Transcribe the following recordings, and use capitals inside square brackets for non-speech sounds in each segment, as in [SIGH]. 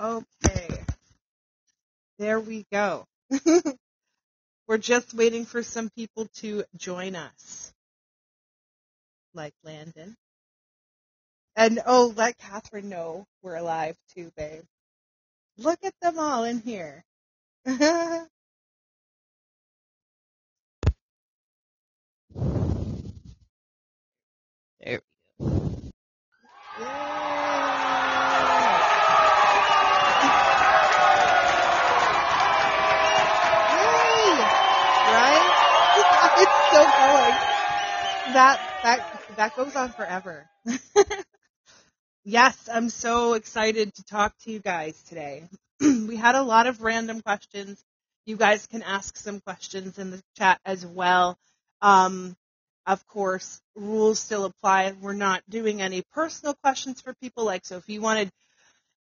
Okay. There we go. [LAUGHS] We're just waiting for some people to join us. Like Landen. And oh, let Catherine know we're alive too, babe. Look at them all in here. [LAUGHS] There we go. Going. That that that goes on forever. [LAUGHS] yes, I'm so excited to talk to you guys today. [CLEARS THROAT] we had a lot of random questions. You guys can ask some questions in the chat as well. Um, of course, rules still apply. We're not doing any personal questions for people. Like, so if you wanted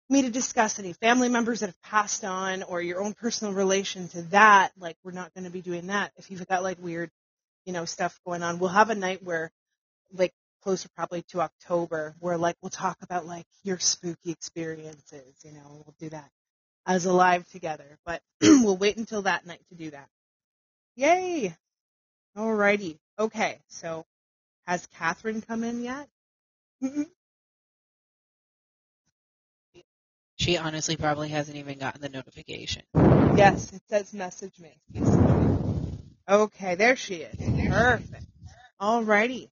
me to discuss any family members that have passed on or your own personal relation to that, like, we're not going to be doing that. If you've got like weird, you know, stuff going on, we'll have a night where, like, closer probably to October, where like we'll talk about like your spooky experiences. You know, we'll do that as a live together. But [CLEARS THROAT] we'll wait until that night to do that. Yay! Alrighty. Okay, so has Catherine come in yet? She honestly probably hasn't even gotten the notification. yes, it says message me. Okay, there she is. Perfect. Alrighty.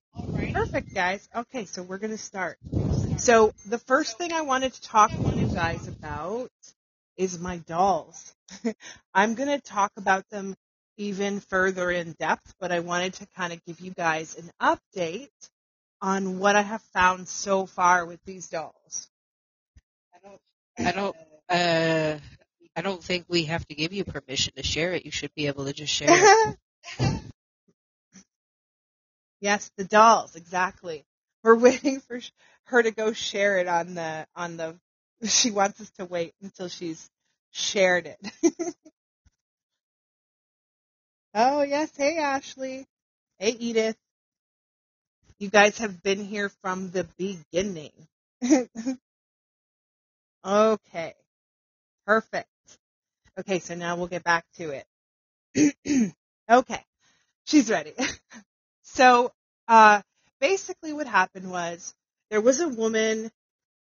Perfect, guys. Okay, so we're going to start. So the first thing I wanted to talk to you guys about is my dolls. [LAUGHS] I'm going to talk about them even further in depth, but I wanted to kind of give you guys an update on what I have found so far with these dolls. I don't, uh, I don't think we have to give you permission to share it. You should be able to just share it. [LAUGHS] yes, the dolls, exactly. We're [LAUGHS] waiting for her to go share it on the on the. [LAUGHS] She wants us to wait until she's shared it. oh yes, hey Ashley, hey Edith. You guys have been here from the beginning. okay, perfect. Okay, so now we'll get back to it. [CLEARS THROAT] okay, she's ready. [LAUGHS] so, uh, basically what happened was there was a woman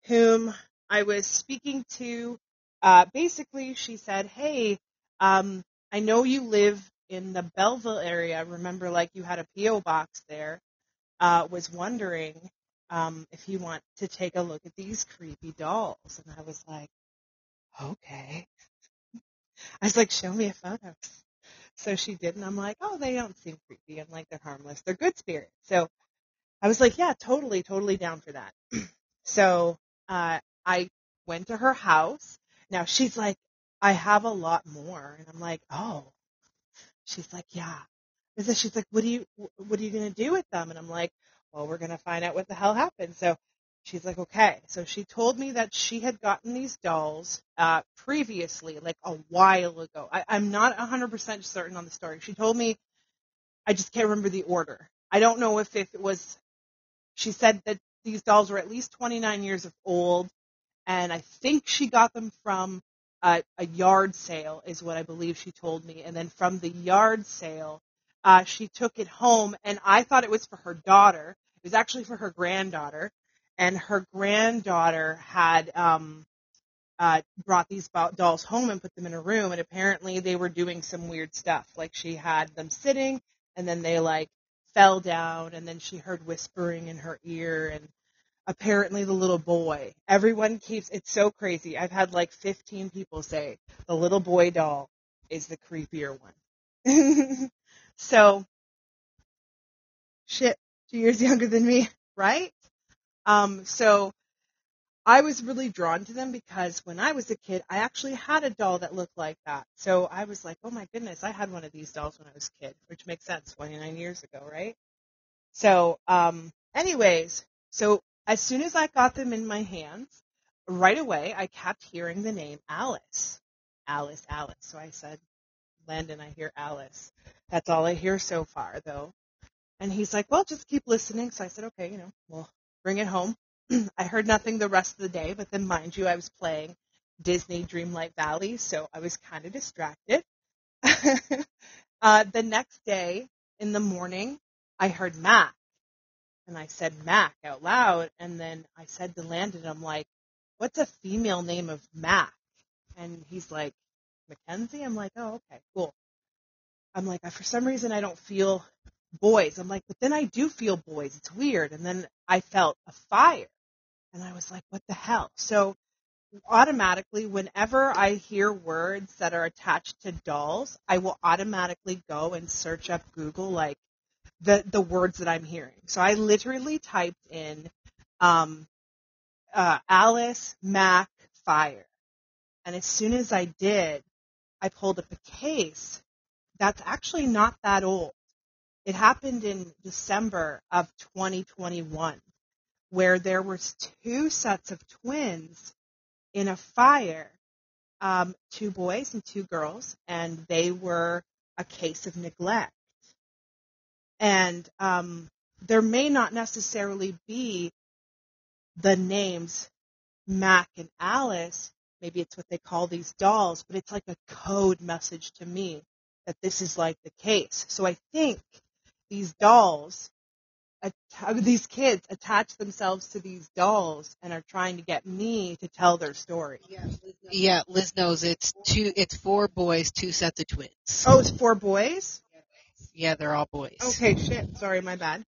whom I was speaking to. Uh, basically, she said, "Hey, um, I know you live in the Belleville area. Remember, like you had a PO box there. Uh, was wondering um, if you want to take a look at these creepy dolls." And I was like, "Okay." I was like, "Show me a photo." So she did, and I'm like, "Oh, they don't seem creepy. I'm like, they're harmless. They're good spirits." So I was like, "Yeah, totally, totally down for that." [CLEARS THROAT] so uh, I went to her house. Now she's like, I have a lot more, and I'm like, oh. She's like, yeah. And so she's like, what do you, what are you gonna do with them? And I'm like, well, we're gonna find out what the hell happened. So she's like, okay. So she told me that she had gotten these dolls uh, previously, like a while ago. I, I'm not 100% certain on the story. She told me, I just can't remember the order. I don't know if, if it was. She said that these dolls were at least 29 years of old and I think she got them from uh, a yard sale, is what I believe she told me. And then from the yard sale, uh, she took it home, and I thought it was for her daughter. It was actually for her granddaughter, and her granddaughter had um, uh, brought these dolls home and put them in a room, and apparently they were doing some weird stuff. Like she had them sitting, and then they like fell down, and then she heard whispering in her ear, and apparently the little boy. Everyone keeps it's so crazy. I've had like 15 people say the little boy doll is the creepier one. [LAUGHS] so shit, two years [LAUGHS] younger than me, right? Um, so I was really drawn to them because when I was a kid, I actually had a doll that looked like that. So I was like, oh my goodness, I had one of these dolls when I was a kid, which makes sense, 29 years ago, right? So, um, anyways, so as soon as I got them in my hands, right away I kept hearing the name Alice. Alice, Alice. So I said, Landen, I hear Alice. That's all I hear so far, though. And he's like, well, just keep listening. So I said, okay, you know, we'll bring it home. [CLEARS THROAT] I heard nothing the rest of the day, but then mind you, I was playing Disney Dreamlight Valley, so I was kind of distracted. [LAUGHS] uh, the next day in the morning, I heard Mac, and I said Mac out loud, and then I said to Landen, I'm like, "What's a female name of Mac?" And he's like, "Mackenzie." I'm like, "Oh, okay, cool." I'm like, for some reason I don't feel boys. I'm like, but then I do feel boys. It's weird. And then I felt a fire. And I was like, what the hell? So automatically, whenever I hear words that are attached to dolls, I will automatically go and search up Google, like the, the words that I'm hearing. So I literally typed in, um, uh, Alice Mac fire. And as soon as I did, I pulled up a case that's actually not that old. It happened in December of 2021 where there was two sets of twins in a fire, um, two boys and two girls, and they were a case of neglect. And um, there may not necessarily be the names Mac and Alice. Maybe it's what they call these dolls, but it's like a code message to me that this is like the case. So I think these dolls, these kids attach themselves to these dolls and are trying to get me to tell their story. Yeah, Liz knows it's two. It's four boys, two sets of twins. Oh, it's four boys? Yeah, they're all boys. Okay, shit. Sorry, my bad.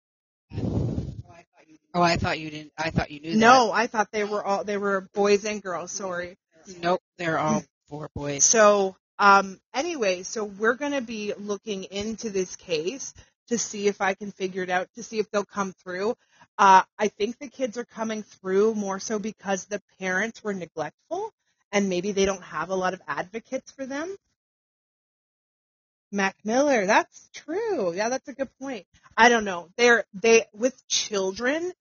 Oh, I thought you didn't. I thought you knew that. No, I thought they were all they were boys and girls. Sorry. Nope, they're all four boys. So, um, anyway, so we're going to be looking into this case to see if I can figure it out, to see if they'll come through. Uh, I think the kids are coming through more so because the parents were neglectful and maybe they don't have a lot of advocates for them. Mac Miller, that's true. Yeah, that's a good point. I don't know. They're they with children,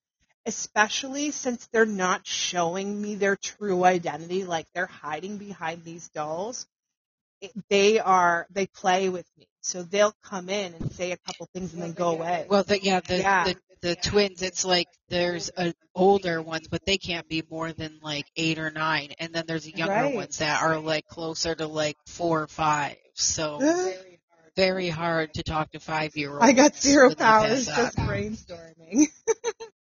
especially since they're not showing me their true identity, like they're hiding behind these dolls. They are they play with me, so they'll come in and say a couple things and then go away. Well, the, yeah, the, Yeah. the the twins. It's like there's a older ones, but they can't be more than like eight or nine, and then there's the younger Right. ones that are like closer to like four or five. So [GASPS] very hard to talk to five year olds. I got zero powers just brainstorming.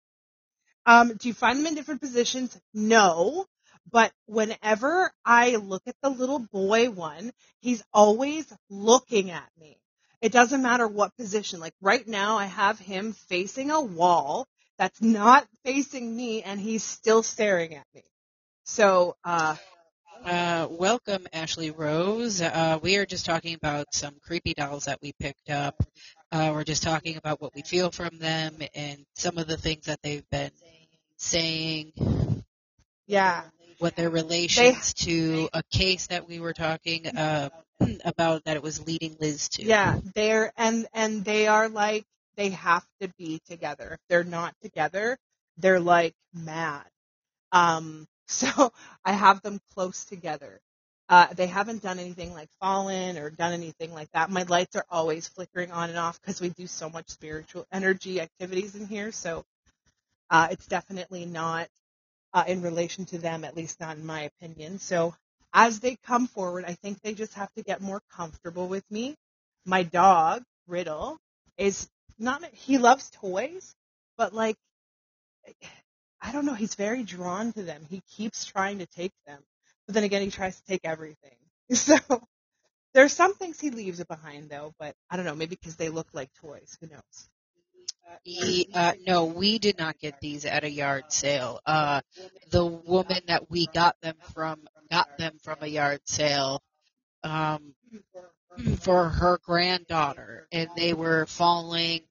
[LAUGHS] um, do you find them in different positions? No. But whenever I look at the little boy one, he's always looking at me. It doesn't matter what position. Like right now, I have him facing a wall that's not facing me and he's still staring at me. So, uh, Uh, welcome, Ashley Rose. Uh, we are just talking about some creepy dolls that we picked up. Uh, we're just talking about what we feel from them and some of the things that they've been saying, yeah. What their relations to a case that we were talking uh, [CLEARS THROAT] about that it was leading Liz to. Yeah, they're and and they are like they have to be together. If they're not together, they're like mad. Um, [LAUGHS] so I have them close together. Uh, they haven't done anything like fallen or done anything like that. My lights are always flickering on and off because we do so much spiritual energy activities in here. So uh, it's definitely not uh, in relation to them, at least not in my opinion. So as they come forward, I think they just have to get more comfortable with me. My dog, Riddle, is not, he loves toys, but like, I don't know, he's very drawn to them. He keeps trying to take them, but then again, he tries to take everything. [LAUGHS] So there's some things he leaves behind though, but I don't know, maybe because they look like toys. Who knows? E- uh, no, we did not get these at a yard sale. Uh, the woman that we got them from got them from a yard sale um, for her granddaughter, and they were falling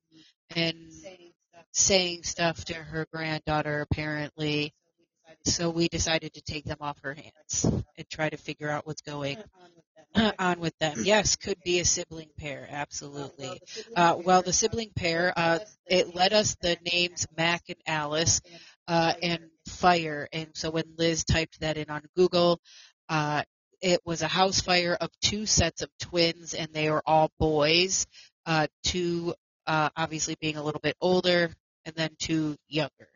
and saying stuff to her granddaughter apparently. So we decided to take them off her hands and try to figure out what's going on with them. Yes, could be a sibling pair, absolutely. Uh, well, the sibling pair, uh, it led us the names Mac and Alice, uh, and Fire. And so when Liz typed that in on Google, uh, it was a house fire of two sets of twins, and they were all boys. Uh, two, uh, obviously being a little bit older, and then two younger.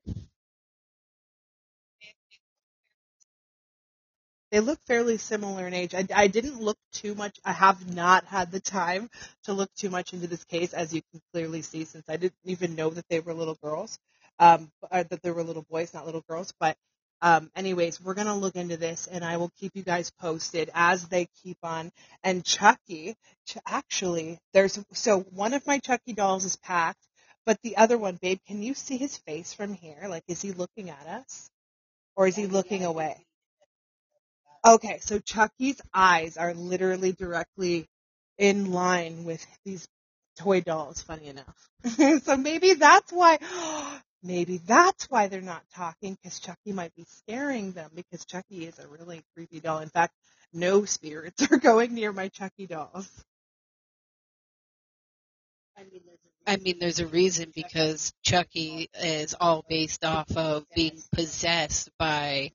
They look fairly similar in age. I, I didn't look too much. I have not had the time to look too much into this case, as you can clearly see, since I didn't even know that they were little girls, um, or that they were little boys, not little girls. But um, anyways, we're gonna look into this, and I will keep you guys posted as they keep on. And Chucky, Ch- actually, there's so one of my Chucky dolls is packed, but the other one, babe, can you see his face from here? Like, is he looking at us, or is he looking away? Okay, so Chucky's eyes are literally directly in line with these toy dolls, funny enough. [LAUGHS] so maybe that's why, [GASPS] maybe that's why they're not talking, because Chucky might be scaring them, because Chucky is a really creepy doll. In fact, no spirits [LAUGHS] are going near my Chucky dolls. I mean, there's a reason because Chucky is all based off of being possessed by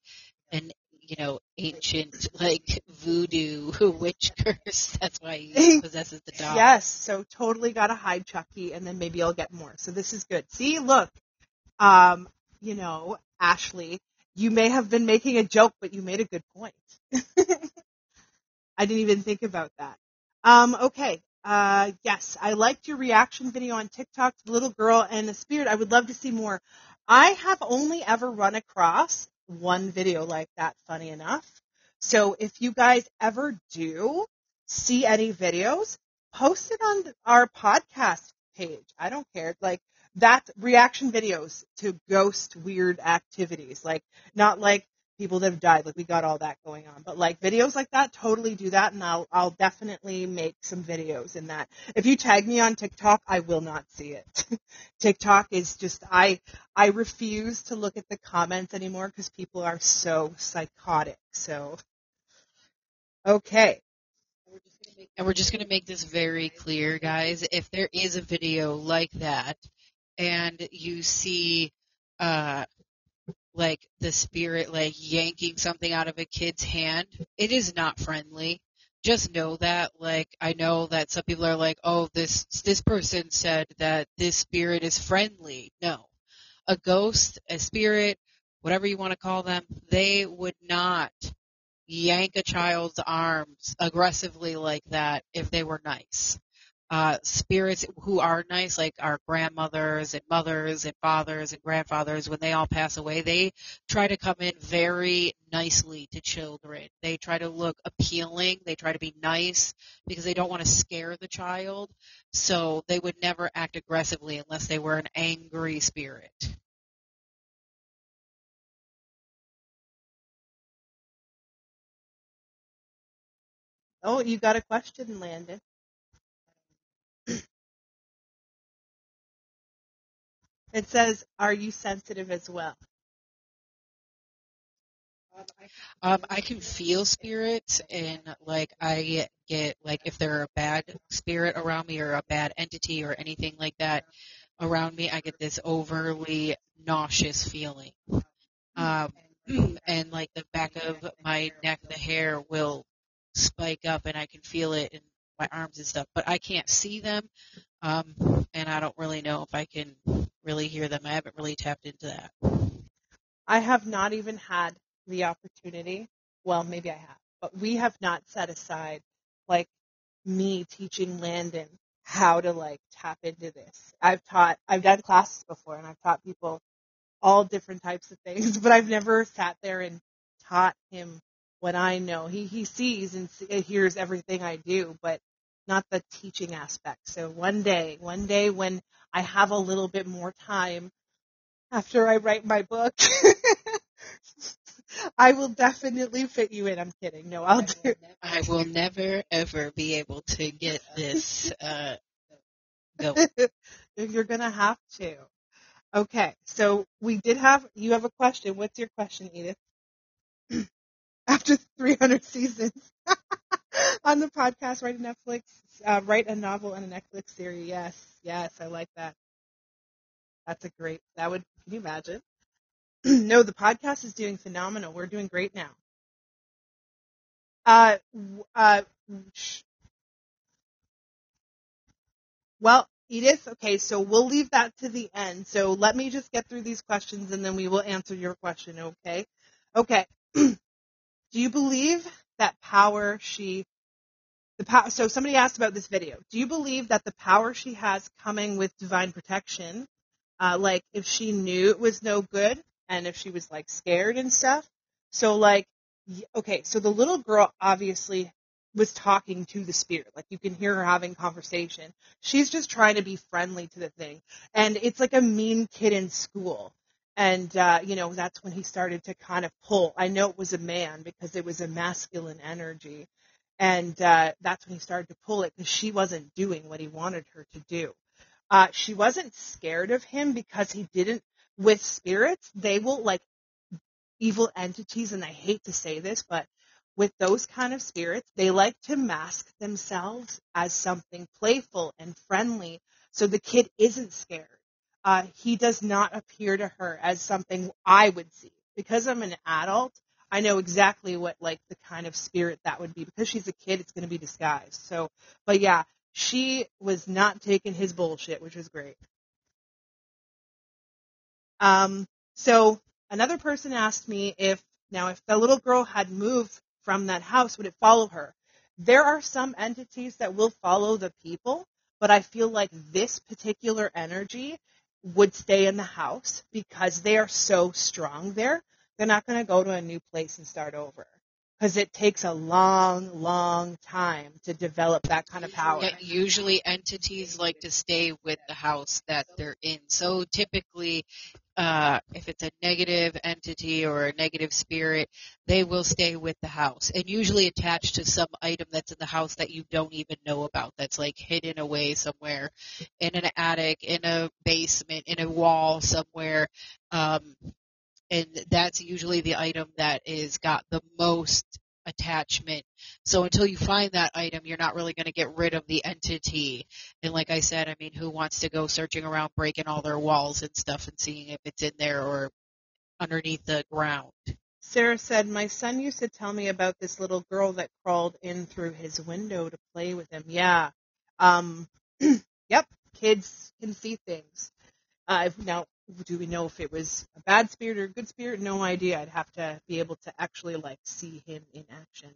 an, you know, ancient like voodoo [LAUGHS] witch curse. That's why he possesses the dog. Yes, so totally gotta hide Chucky, and then maybe I'll get more. So this is good. See, look, um, you know, Ashley, you may have been making a joke, but you made a good point. [LAUGHS] I didn't even think about that. Um, okay. Uh, yes, I liked your reaction video on TikTok to the little girl and the spirit. I would love to see more. I have only ever run across one video like that, funny enough. So if you guys ever do see any videos, post it on our podcast page. I don't care. Like that's reaction videos to ghost weird activities. Like not like people that have died. Like we got all that going on, but like videos like that, totally do that, and I'll I'll definitely make some videos in that. If you tag me on TikTok, I will not see it. [LAUGHS] TikTok is just I I refuse to look at the comments anymore because people are so psychotic. So okay. And we're just going to make this very clear, guys. If there is a video like that and you see, uh, like the spirit like yanking something out of a kid's hand, it is not friendly. Just know that, like, I know that some people are like, oh, this, this person said that this spirit is friendly. No. A ghost, a spirit, whatever you want to call them, they would not yank a child's arms aggressively like that if they were nice. Uh, spirits who are nice, like our grandmothers and mothers and fathers and grandfathers, when they all pass away, they try to come in very nicely to children. They try to look appealing. They try to be nice because they don't want to scare the child. So they would never act aggressively unless they were an angry spirit. Oh, you got a question, Landen. It says, "Are you sensitive as well?" Um, I can feel spirits and like I get like if they're a bad spirit around me or a bad entity or anything like that around me, I get this overly nauseous feeling. Um, [CLEARS THROAT] and like the back of my neck, the hair will spike up and I can feel it in my arms and stuff, but I can't see them. Um, and I don't really know if I can really hear them. I haven't really tapped into that. I have not even had the opportunity. Well, maybe I have, but we have not set aside like me teaching Landen how to like tap into this. I've taught, I've done classes before and I've taught people all different types of things, [LAUGHS] but I've never sat there and taught him what I know. He, he sees and hears everything I do, but not the teaching aspect. So one day, one day when I have a little bit more time after I write my book, [LAUGHS] I will definitely fit you in. I'm kidding. No, I'll do. I will never ever be able to get this uh, go. [LAUGHS] You're gonna have to. Okay, so we did have you have a question. What's your question, Edith? [CLEARS THROAT] After 300 seasons [LAUGHS] [LAUGHS] on the podcast, write a Netflix, uh, write a novel and a Netflix series. Yes, yes, I like that. That's a great. That would. Can you imagine? [CLEARS THROAT] no, the podcast is doing phenomenal. We're doing great now. Uh, uh, well, Edith, okay, so we'll leave that to the end. So let me just get through these questions and then we will answer your question, okay? Okay. [CLEARS THROAT] Do you believe that power she the power so somebody asked about this video. Do you believe that the power she has coming with divine protection, uh, like if she knew it was no good and if she was like scared and stuff? So like okay, so the little girl obviously was talking to the spirit. Like you can hear her having conversation. She's just trying to be friendly to the thing. And it's like a mean kid in school. And, uh, you know, that's when he started to kind of pull. I know it was a man because it was a masculine energy. And, uh, that's when he started to pull it because she wasn't doing what he wanted her to do. Uh, she wasn't scared of him because he didn't, with spirits, they will like evil entities, and I hate to say this, but with those kind of spirits, they like to mask themselves as something playful and friendly so the kid isn't scared. Uh, he does not appear to her as something I would see. Because I'm an adult, I know exactly what like the kind of spirit that would be. Because she's a kid, it's going to be disguised. So, but yeah, she was not taking his bullshit, which was great. Um, so another person asked me if now if the little girl had moved from that house, would it follow her? There are some entities that will follow the people, but I feel like this particular energy would stay in the house because they are so strong there. They're not going to go to a new place and start over because it takes a long, long time to develop that kind of power. Yeah, usually entities like to stay with the house that they're in. So typically, uh, if it's a negative entity or a negative spirit, they will stay with the house and usually attached to some item that's in the house that you don't even know about. That's like hidden away somewhere in an attic, in a basement, in a wall somewhere. Um, and that's usually the item that is got the most attachment. So until you find that item, you're not really going to get rid of the entity. And like I said, I mean, who wants to go searching around, breaking all their walls and stuff and seeing if it's in there or underneath the ground? Sarah said, My son used to tell me about this little girl that crawled in through his window to play with him. Yeah. Um, [CLEARS THROAT] yep. Kids can see things. Uh, now, do we know if it was a bad spirit or a good spirit? No idea. I'd have to be able to actually like see him in action.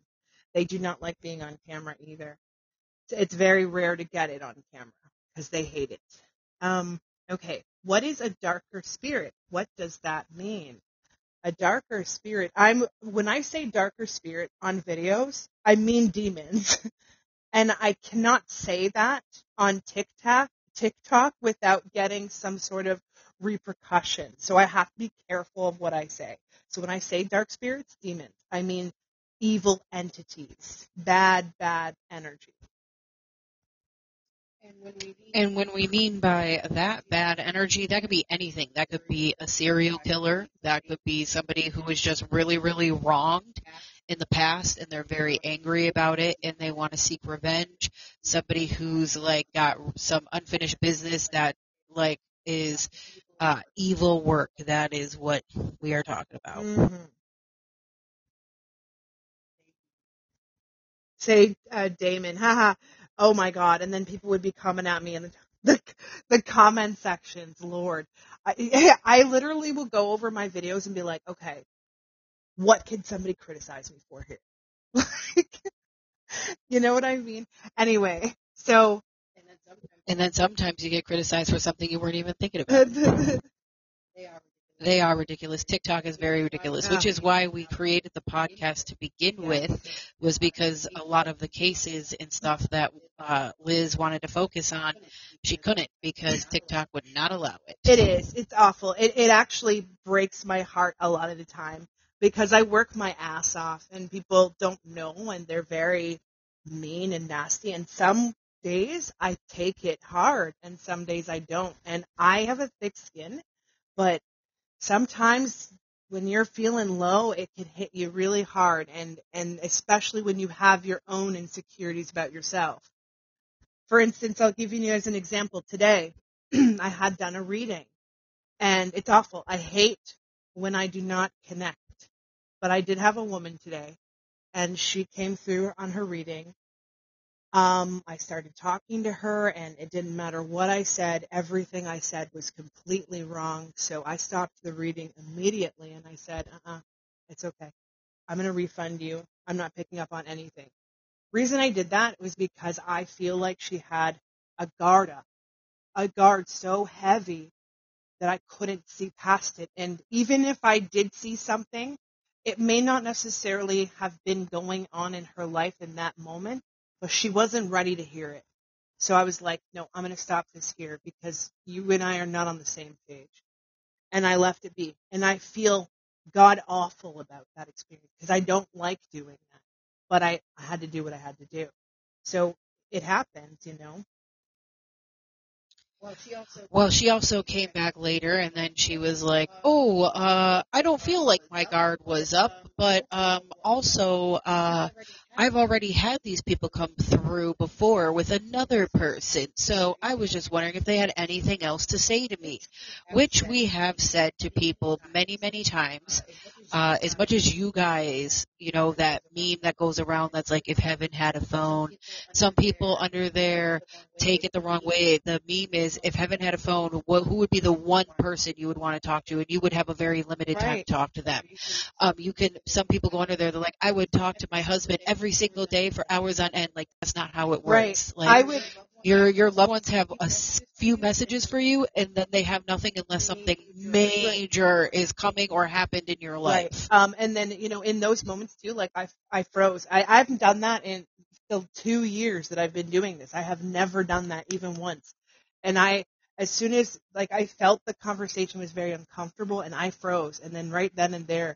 They do not like being on camera either. It's, very rare to get it on camera because they hate it. Um, okay. What is a darker spirit? What does that mean? A darker spirit. I'm, when I say darker spirit on videos, I mean demons. [LAUGHS] and I cannot say that on TikTok, TikTok without getting some sort of repercussion. So I have to be careful of what I say. So when I say dark spirits, demons, I mean evil entities, bad, bad energy. And when we mean by that bad energy, that could be anything. That could be a serial killer. That could be somebody who was just really, really wronged in the past and they're very angry about it and they want to seek revenge. Somebody who's like got some unfinished business that like is uh, evil work. That is what we are talking about. Mm-hmm. Say uh, demon, haha, oh my god, and then people would be coming at me in the [LAUGHS] the, the comment sections. Lord, I [LAUGHS] I literally will go over my videos and be like, okay, what can somebody criticize me for here? [LAUGHS] like, you know what I mean? Anyway, so And then sometimes you get criticized for something you weren't even thinking about. [LAUGHS] They are ridiculous. TikTok is very ridiculous, which is why we created the podcast to begin with, was because a lot of the cases and stuff that uh, Liz wanted to focus on, she couldn't because TikTok would not allow it. It is. It's awful. It it actually breaks my heart a lot of the time because I work my ass off and people don't know and they're very mean and nasty and some days I take it hard and some days I don't and I have a thick skin but sometimes when you're feeling low it can hit you really hard and and especially when you have your own insecurities about yourself. For instance, I'll give you as an example today. [CLEARS THROAT] I had done a reading and it's awful. I hate when I do not connect. But I did have a woman today and she came through on her reading. Um, I started talking to her and it didn't matter what I said. Everything I said was completely wrong. So I stopped the reading immediately and I said, uh-uh, it's okay. I'm going to refund you. I'm not picking up on anything. Reason I did that was because I feel like she had a guard up, a guard so heavy that I couldn't see past it. And even if I did see something, it may not necessarily have been going on in her life in that moment, but she wasn't ready to hear it. So I was like, no, I'm going to stop this here because you and I are not on the same page. And I left it be. And I feel God awful about that experience because I don't like doing that, but I, I had to do what I had to do. So it happens, you know. Well, she also came back later and then she was like, "Oh, uh I don't feel like my guard was up, but um also uh I've already had these people come through before with another person. So I was just wondering if they had anything else to say to me, which we have said to people many, many times. Uh, as much as you guys, you know, that meme that goes around that's like, if heaven had a phone, some people under there take it the wrong way. The meme is, if heaven had a phone, who would be the one person you would want to talk to? And you would have a very limited time Right. to talk to them. Um, you can, some people go under there, they're like, I would talk to my husband every single day for hours on end. Like, that's not how it Right. works. I Like, would, your, your loved ones have a few messages for you and then they have nothing unless something major is coming or happened in your right. life. Um, and then, you know, in those moments too, like I, I froze. I, I haven't done that in the two years that I've been doing this. I have never done that even once. And I, as soon as, like, I felt the conversation was very uncomfortable and I froze. And then right then and there,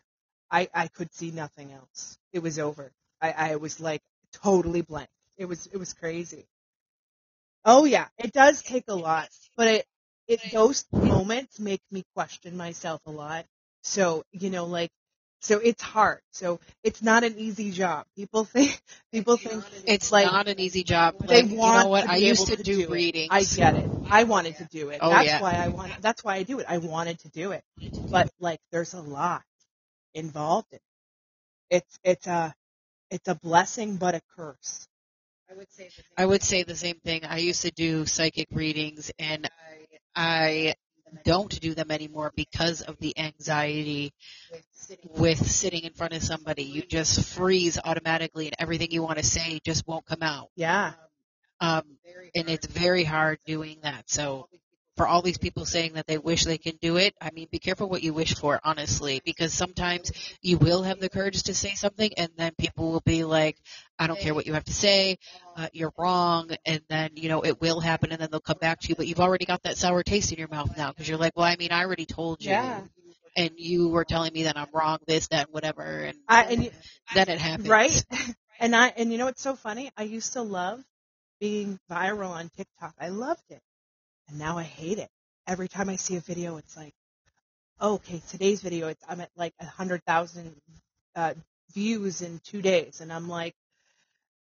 I, I could see nothing else. It was over. I, I was like totally blank. It was, it was crazy. Oh yeah, it does take a lot, but it, it, those moments make me question myself a lot. So, you know, like, so it's hard. So it's not an easy job. People [LAUGHS] think, people think It's like, not an easy job. they Like, you want know what? to I used able to do, it. readings. I get it. I wanted to do it. Oh, that's yeah. why I want. That's why I do it. I wanted to do it, but like, there's a lot involved in it. It's it's a it's a blessing, but a curse. I would say the same thing. I used to do psychic readings and I don't do them anymore because of the anxiety with sitting in front of somebody. You just freeze automatically and everything you want to say just won't come out. Yeah. Um, and it's very hard doing that. So for all these people saying that they wish they can do it, I mean, be careful what you wish for, honestly, because sometimes you will have the courage to say something and then people will be like, I don't care what you have to say, uh, you're wrong, and then, you know, it will happen and then they'll come back to you, but you've already got that sour taste in your mouth now because you're like, well, I mean, I already told you. Yeah. And you were telling me that I'm wrong, this, that, and whatever, and I and you- then it happens. right. [LAUGHS] And I and you know what's so funny? I used to love being viral on TikTok. I loved it, and now I hate it. Every time I see a video, it's like, oh, okay, today's video, it's I'm at like a hundred thousand uh, views in two days, and I'm like,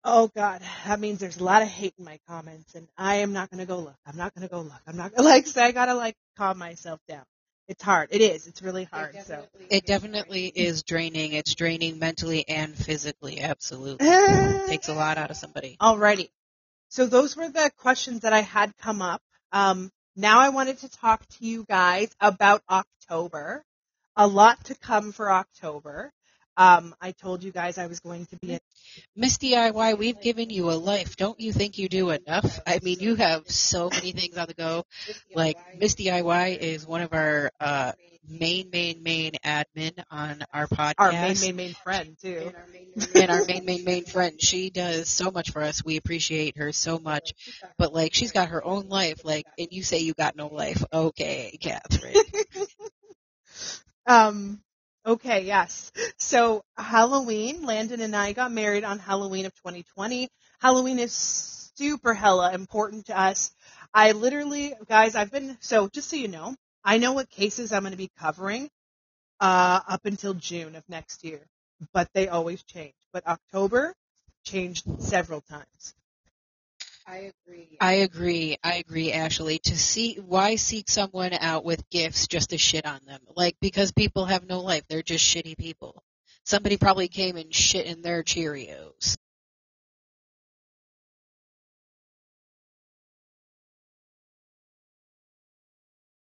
oh god, that means there's a lot of hate in my comments, and I am not gonna go look. I'm not gonna go look. I'm not gonna, [LAUGHS] like so I gotta like calm myself down. It's hard. It is. It's really hard. So. It definitely is draining. It's draining mentally and physically. Absolutely. It [LAUGHS] takes a lot out of somebody. Alrighty. So those were the questions that I had come up. Um, now I wanted to talk to you guys about October. A lot to come for October. Um, I told you guys I was going to be in Miss DIY, we've given you a life. Don't you think you do enough? I mean, you have so many things on the go. Like, Miss DIY is one of our, uh, main, main, main admin on our podcast. our main, main, main friend too. and our main, main, main friend. She does so much for us. We appreciate her so much. But like, she's got her own life. Like, and you say you got no life. Okay, Catherine. [LAUGHS] Um, okay, yes. So Halloween, Landen and I got married on Halloween of 2020. Halloween is super hella important to us. I literally, guys, I've been, so just so you know, I know what cases I'm going to be covering, uh, up until June of next year, but they always change. But October changed several times. I agree. I agree, I agree, Ashley. To see why seek someone out with gifts just to shit on them? Like because people have no life. They're just shitty people. Somebody probably came and shit in their Cheerios.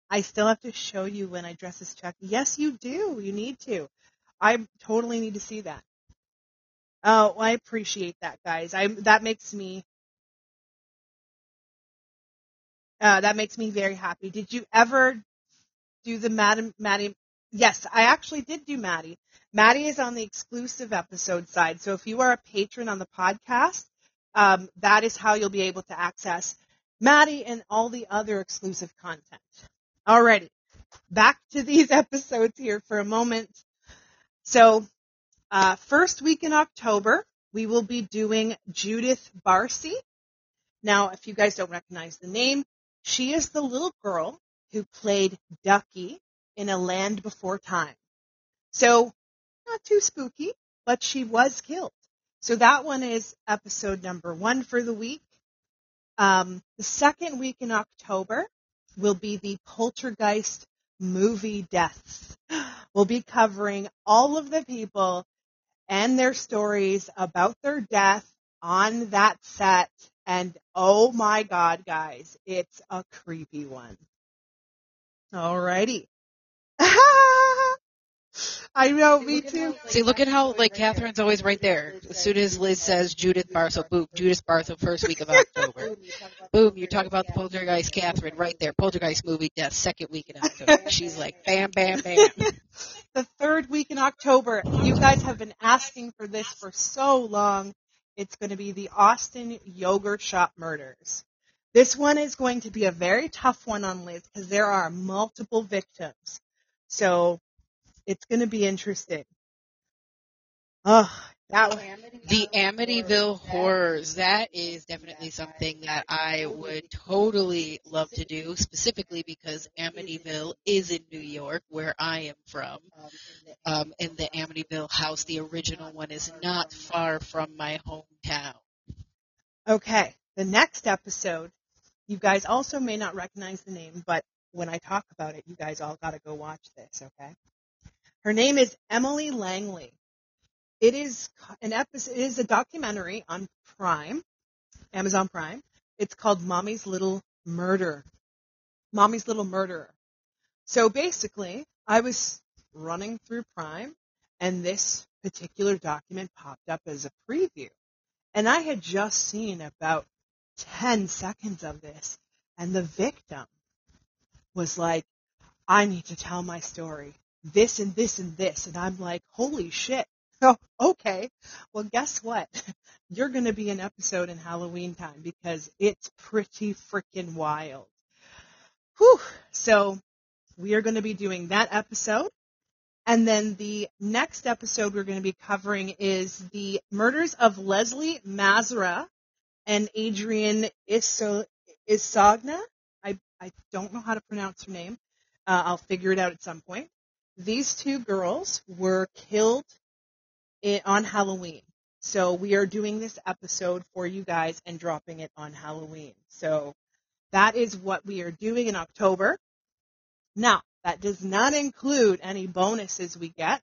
I still have to show you when I dress as Chucky. Yes, you do. You need to. I totally need to see that. Oh, I appreciate that, guys. I that makes me uh, that makes me very happy. Did you ever do the Maddie? Maddie? Yes, I actually did do Maddie. Maddie is on the exclusive episode side. So if you are a patron on the podcast, um, that is how you'll be able to access Maddie and all the other exclusive content. Alrighty, back to these [LAUGHS] episodes here for a moment. So, uh, first week in October, we will be doing Judith Barsi. Now, if you guys don't recognize the name, she is the little girl who played Ducky in A Land Before Time. So, not too spooky, but she was killed. So that one is episode number one for the week. Um, the second week in October will be the Poltergeist movie deaths. [GASPS] We'll be covering all of the people and their stories about their death on that set. And oh my God, guys, it's a creepy one. Alrighty. [LAUGHS] I know, me too. See, look at how like Catherine's always right there. As soon as Liz says Judith Barsi, boom, Judith Barsi, first week of October. [LAUGHS] boom, you're talking about the Poltergeist, Catherine, right there. Poltergeist movie death, second week in October. [LAUGHS] She's like, bam, bam, bam. the third week in October. You guys have been asking for this for so long. It's going to be the Austin Yogurt Shop murders. This one is going to be a very tough one on Liz because there are multiple victims. So it's going to be interesting. Oh, that. The Amityville horrors. That is definitely something that I would totally love to do, specifically because Amityville is in New York, where I am from. Um, and the Amityville house, the original one, is not far from my hometown. Okay, the next episode, you guys also may not recognize the name, but when I talk about it, you guys all got to go watch this, okay? Her name is Emily Langley. It is an episode, it is a documentary on Prime, Amazon Prime. It's called Mommy's Little Murder. Mommy's Little Murderer. So basically, I was running through Prime and this particular document popped up as a preview. And I had just seen about 10 seconds of this and the victim was like, I need to tell my story this and this and this. And I'm like, holy shit. Oh, okay. Well, guess what? [LAUGHS] You're going to be an episode in Halloween time because it's pretty freaking wild. Whew. So we are going to be doing that episode. And then the next episode we're going to be covering is the murders of Leslie Mazzara and Adrian Iso- Isogna. I, I don't know how to pronounce her name. Uh, I'll figure it out at some point these two girls were killed in, on Halloween. So we are doing this episode for you guys and dropping it on Halloween. So that is what we are doing in October. Now, that does not include any bonuses we get.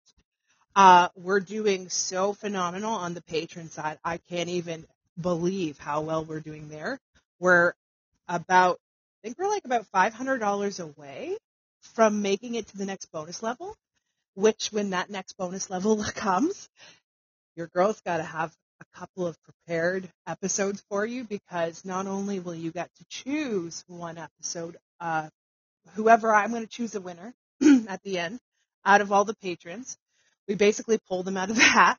Uh, we're doing so phenomenal on the patron side. I can't even believe how well we're doing there. We're about, I think we're like about $500 away from making it to the next bonus level, which when that next bonus level [LAUGHS] comes, your girl's got to have a couple of prepared episodes for you because not only will you get to choose one episode, uh, whoever I'm going to choose a winner [CLEARS THROAT] at the end out of all the patrons. We basically pull them out of the [LAUGHS] hat.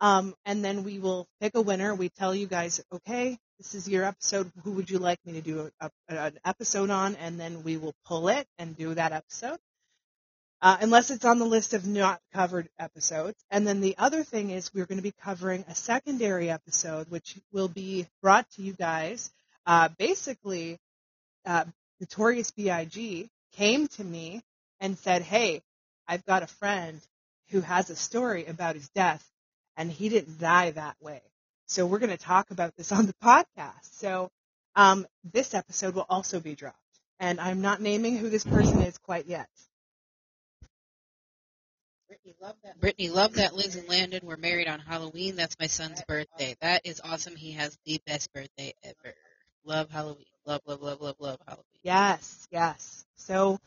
Um, and then we will pick a winner. We tell you guys, okay, this is your episode. Who would you like me to do a, a, an episode on? And then we will pull it and do that episode. Uh, unless it's on the list of not covered episodes. And then the other thing is we're going to be covering a secondary episode, which will be brought to you guys. Uh, basically, uh, Notorious B.I.G. came to me and said, Hey, I've got a friend who has a story about his death and he didn't die that way. So we're going to talk about this on the podcast. So um, this episode will also be dropped, and I'm not naming who this person is quite yet. Brittany, love that. Brittany, love that Liz and Landen were married on Halloween. That's my son's birthday. That is awesome. He has the best birthday ever. Love Halloween. Love, love, love, love, love Halloween. Yes, yes. So,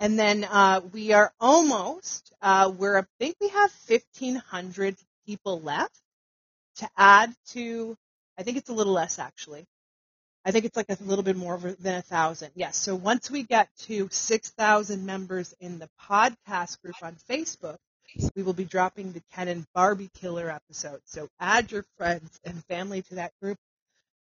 And then uh, we are almost, uh, we're, I think we have 1,500 people left to add to, I think it's a little less actually. I think it's like a little bit more than a thousand. Yes. So once we get to 6,000 members in the podcast group on Facebook, we will be dropping the Ken and Barbie Killer episode. So add your friends and family to that group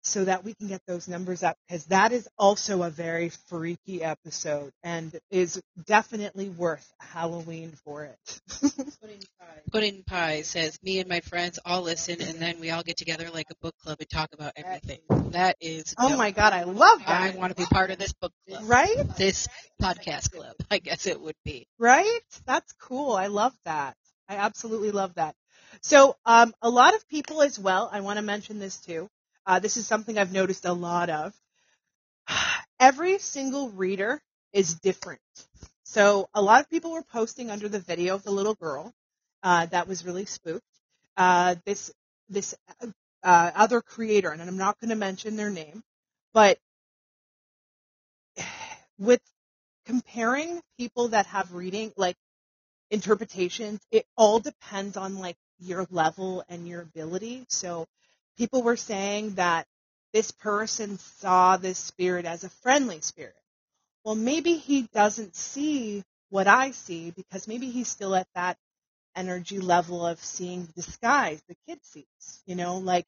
so that we can get those numbers up because that is also a very freaky episode and is definitely worth Halloween for it. [LAUGHS] Pudding Pie Pudding Pie says, Me and my friends all listen and then we all get together like a book club and talk about everything. That is. Oh dope. my god, I love that. I want to be part of this book club. Right? This podcast club, I guess it would be. Right? That's cool. I love that. I absolutely love that. So, um, a lot of people as well, I want to mention this too. Uh, this is something I've noticed a lot of. [SIGHS] Every single reader is different. So a lot of people were posting under the video of the little girl uh, that was really spooked. Uh, this this uh, other creator, and I'm not going to mention their name, but [SIGHS] with comparing people that have reading like interpretations, it all depends on like your level and your ability. So people were saying that this person saw this spirit as a friendly spirit. Well, maybe he doesn't see what I see because maybe he's still at that energy level of seeing the disguise the kid sees, you know, like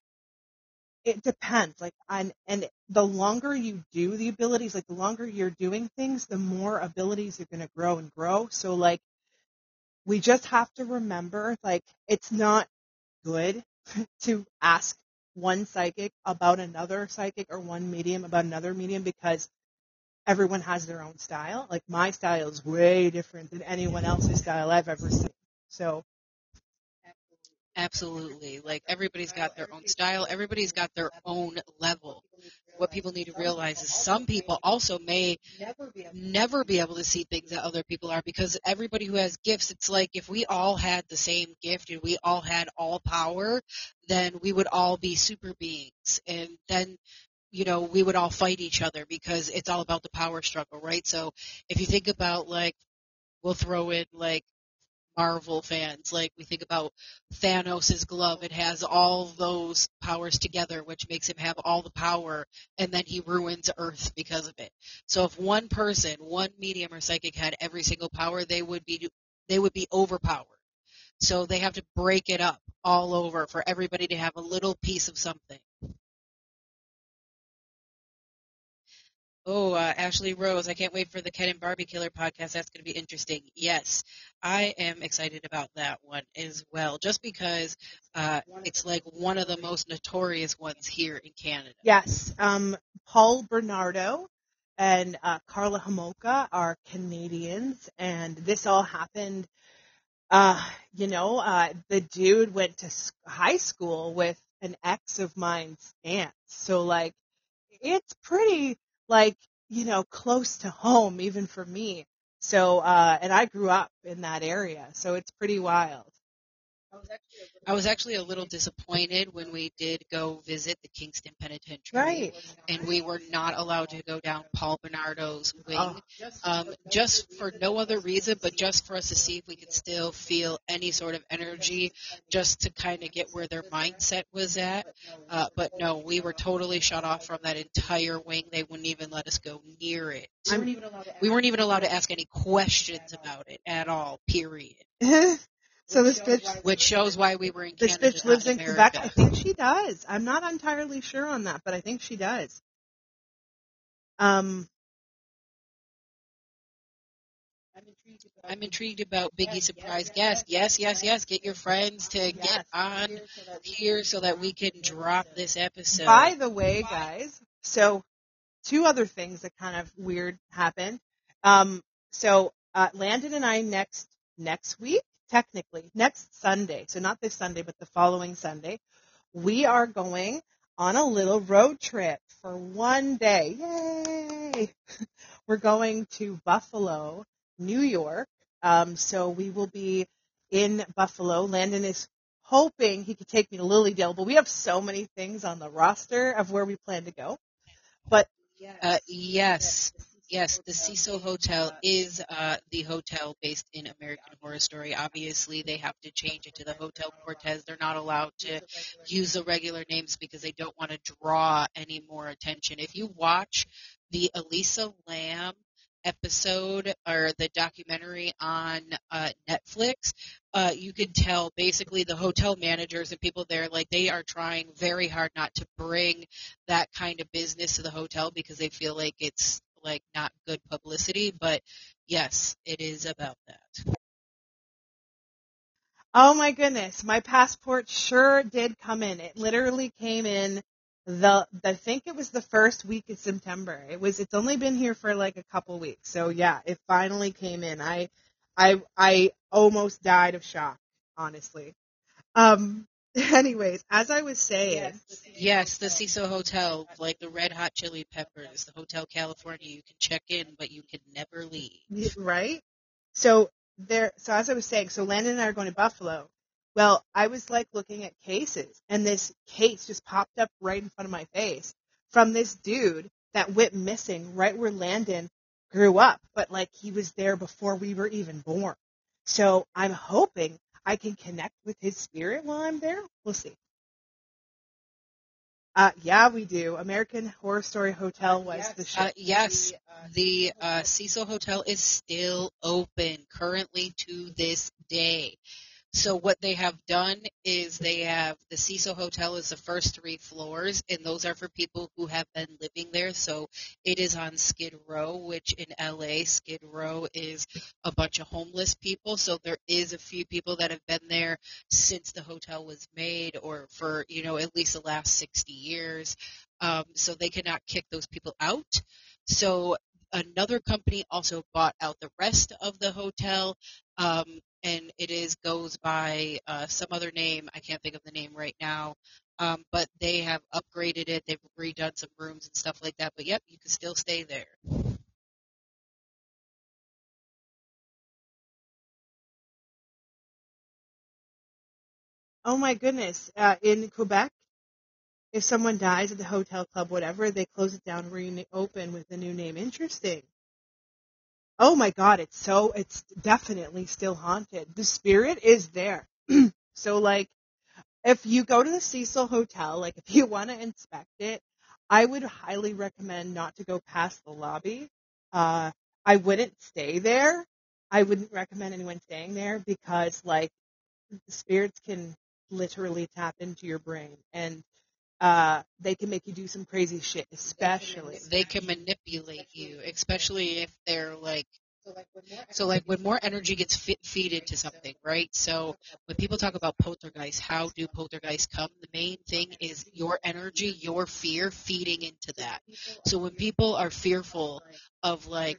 it depends. Like on, and the longer you do the abilities, like the longer you're doing things, the more abilities are going to grow and grow. So like we just have to remember, like it's not good [LAUGHS] to ask one psychic about another psychic or one medium about another medium because everyone has their own style. Like my style is way different than anyone else's style I've ever seen. So Absolutely. Like everybody's got their own style. Everybody's got their own level. What people need to realize is some people also may never be able to see things that other people are because everybody who has gifts, it's like if we all had the same gift and we all had all power, then we would all be super beings. And then you know, we would all fight each other because it's all about the power struggle, right? So if you think about like, we'll throw in like Marvel fans. Like we think about Thanos' glove, it has all those powers together, which makes him have all the power, and then he ruins Earth because of it. So if one person, one medium or psychic had every single power, they would be they would be overpowered. So they have to break it up all over for everybody to have a little piece of something. Oh, uh, Ashley Rose, I can't wait for the Ken and Barbie Killer podcast. That's going to be interesting. Yes, I am excited about that one as well, just because uh, it's like one of the most notorious ones here in Canada. yes, um, Paul Bernardo and uh, Karla Homolka are Canadians, and this all happened. Uh, you know, uh, the dude went to high school with an ex of mine's aunt, so like, it's pretty like you know close to home even for me. So, uh, and I grew up in that area, so it's pretty wild. I was actually a little disappointed when we did go visit the Kingston Penitentiary. Right. And we were not allowed to go down Paul Bernardo's wing. Oh. um, just for no other reason, but just for us to see if we could still feel any sort of energy, just to kind of get where their mindset was at. Uh, but no, we were totally shut off from that entire wing. They wouldn't even let us go near it. We weren't even allowed to ask any questions about it at all. Period. [LAUGHS] so this bitch, Which shows why we were in this Canada. bitch lives in America. Quebec. I think she does. I'm not entirely sure on that, but I think she does. Um, I'm intrigued about Biggie's surprise guest. Yes, yes, yes. Get your friends to Yes. get on here so that we can drop this episode. By the way, guys, so two other things that kind of weird happened. Um, so uh, Landen and I next next week, technically next Sunday, so not this Sunday, but the following Sunday, we are going on a little road trip for one day. Yay! [LAUGHS] We're going to Buffalo, New York. Um, so we will be in Buffalo. Landen is hoping he could take me to Lily Dale, but we have so many things on the roster of where we plan to go. But Uh, yes, Yes, the Cecil Hotel is uh, the hotel based in American Horror Story. Obviously, they have to change it to the Hotel Cortez. They're not allowed to use the regular names because they don't want to draw any more attention. If you watch the Elisa Lam episode or the documentary on uh, Netflix, uh, you can tell basically the hotel managers and people there, like they are trying very hard not to bring that kind of business to the hotel because they feel like it's like not good publicity. But yes, it is about that. Oh my goodness, my passport sure did come in. It literally came in the I think it was the first week of September. It was it's only been here for like a couple weeks. So yeah, it finally came in. I I I almost died of shock, honestly. Um [LAUGHS] anyways, as I was saying, Yes, the Cecil Hotel, like the Red Hot Chili Peppers, the Hotel California, you can check in, but you can never leave. Right? So there, so as I was saying, so Landen and I are going to Buffalo. Well, I was like looking at cases and this case just popped up right in front of my face from this dude that went missing right where Landen grew up, but like he was there before we were even born. So I'm hoping I can connect with his spirit while I'm there. We'll see. Uh, yeah, we do. American Horror Story Hotel was the show. Uh, yes, the uh, Cecil Hotel is still open currently to this day. So what they have done is they have the Cecil Hotel is the first three floors, and those are for people who have been living there. So it is on Skid Row, which in LA, Skid Row is a bunch of homeless people. So there is a few people that have been there since the hotel was made, or for you know at least the last 60 years. Um, so they cannot kick those people out. So another company also bought out the rest of the hotel. Um, and it is goes by uh, some other name. I can't think of the name right now. Um, but they have upgraded it. They've redone some rooms and stuff like that. But yep, you can still stay there. Oh my goodness. Uh, in Quebec, if someone dies at the hotel, club, whatever, they close it down, reopen with a new name. Interesting. Oh my god, it's so, it's definitely still haunted. The spirit is there. [CLEARS THROAT] so like, if you go to the Cecil Hotel, like [LAUGHS] if you want to inspect it, I would highly recommend not to go past the lobby. Uh, I wouldn't stay there. I wouldn't recommend anyone staying there because like the spirits can literally tap into your brain and uh, they can make you do some crazy shit, especially. They can manipulate you, especially if they're like. So like when more energy gets fit, feed into something, right? So when people talk about poltergeists, how do poltergeists come? The main thing is your energy, your fear feeding into that. So when people are fearful of like,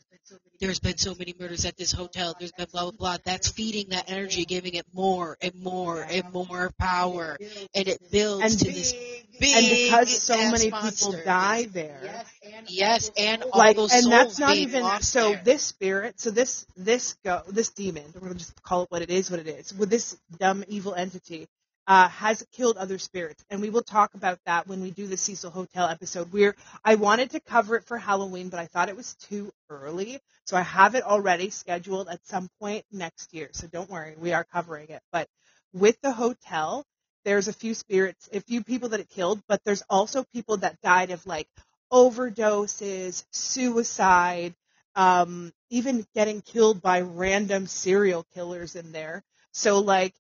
there's been so many murders at this hotel, there's been blah blah blah, that's feeding that energy, giving it more and more and more power, and it builds And to be- this big and because so many monster. people die there, Yes, and all like, those and souls that's not even so. there. This spirit, so this this go this demon, we're gonna just call it what it is, what it is. With this dumb evil entity, uh, has killed other spirits, and we will talk about that when we do the Cecil Hotel episode. We're I wanted to cover it for Halloween, but I thought it was too early, so I have it already scheduled at some point next year. So don't worry, we are covering it. But with the hotel, there's a few spirits, a few people that it killed, but there's also people that died of like overdoses, suicide, um, even getting killed by random serial killers in there. So like,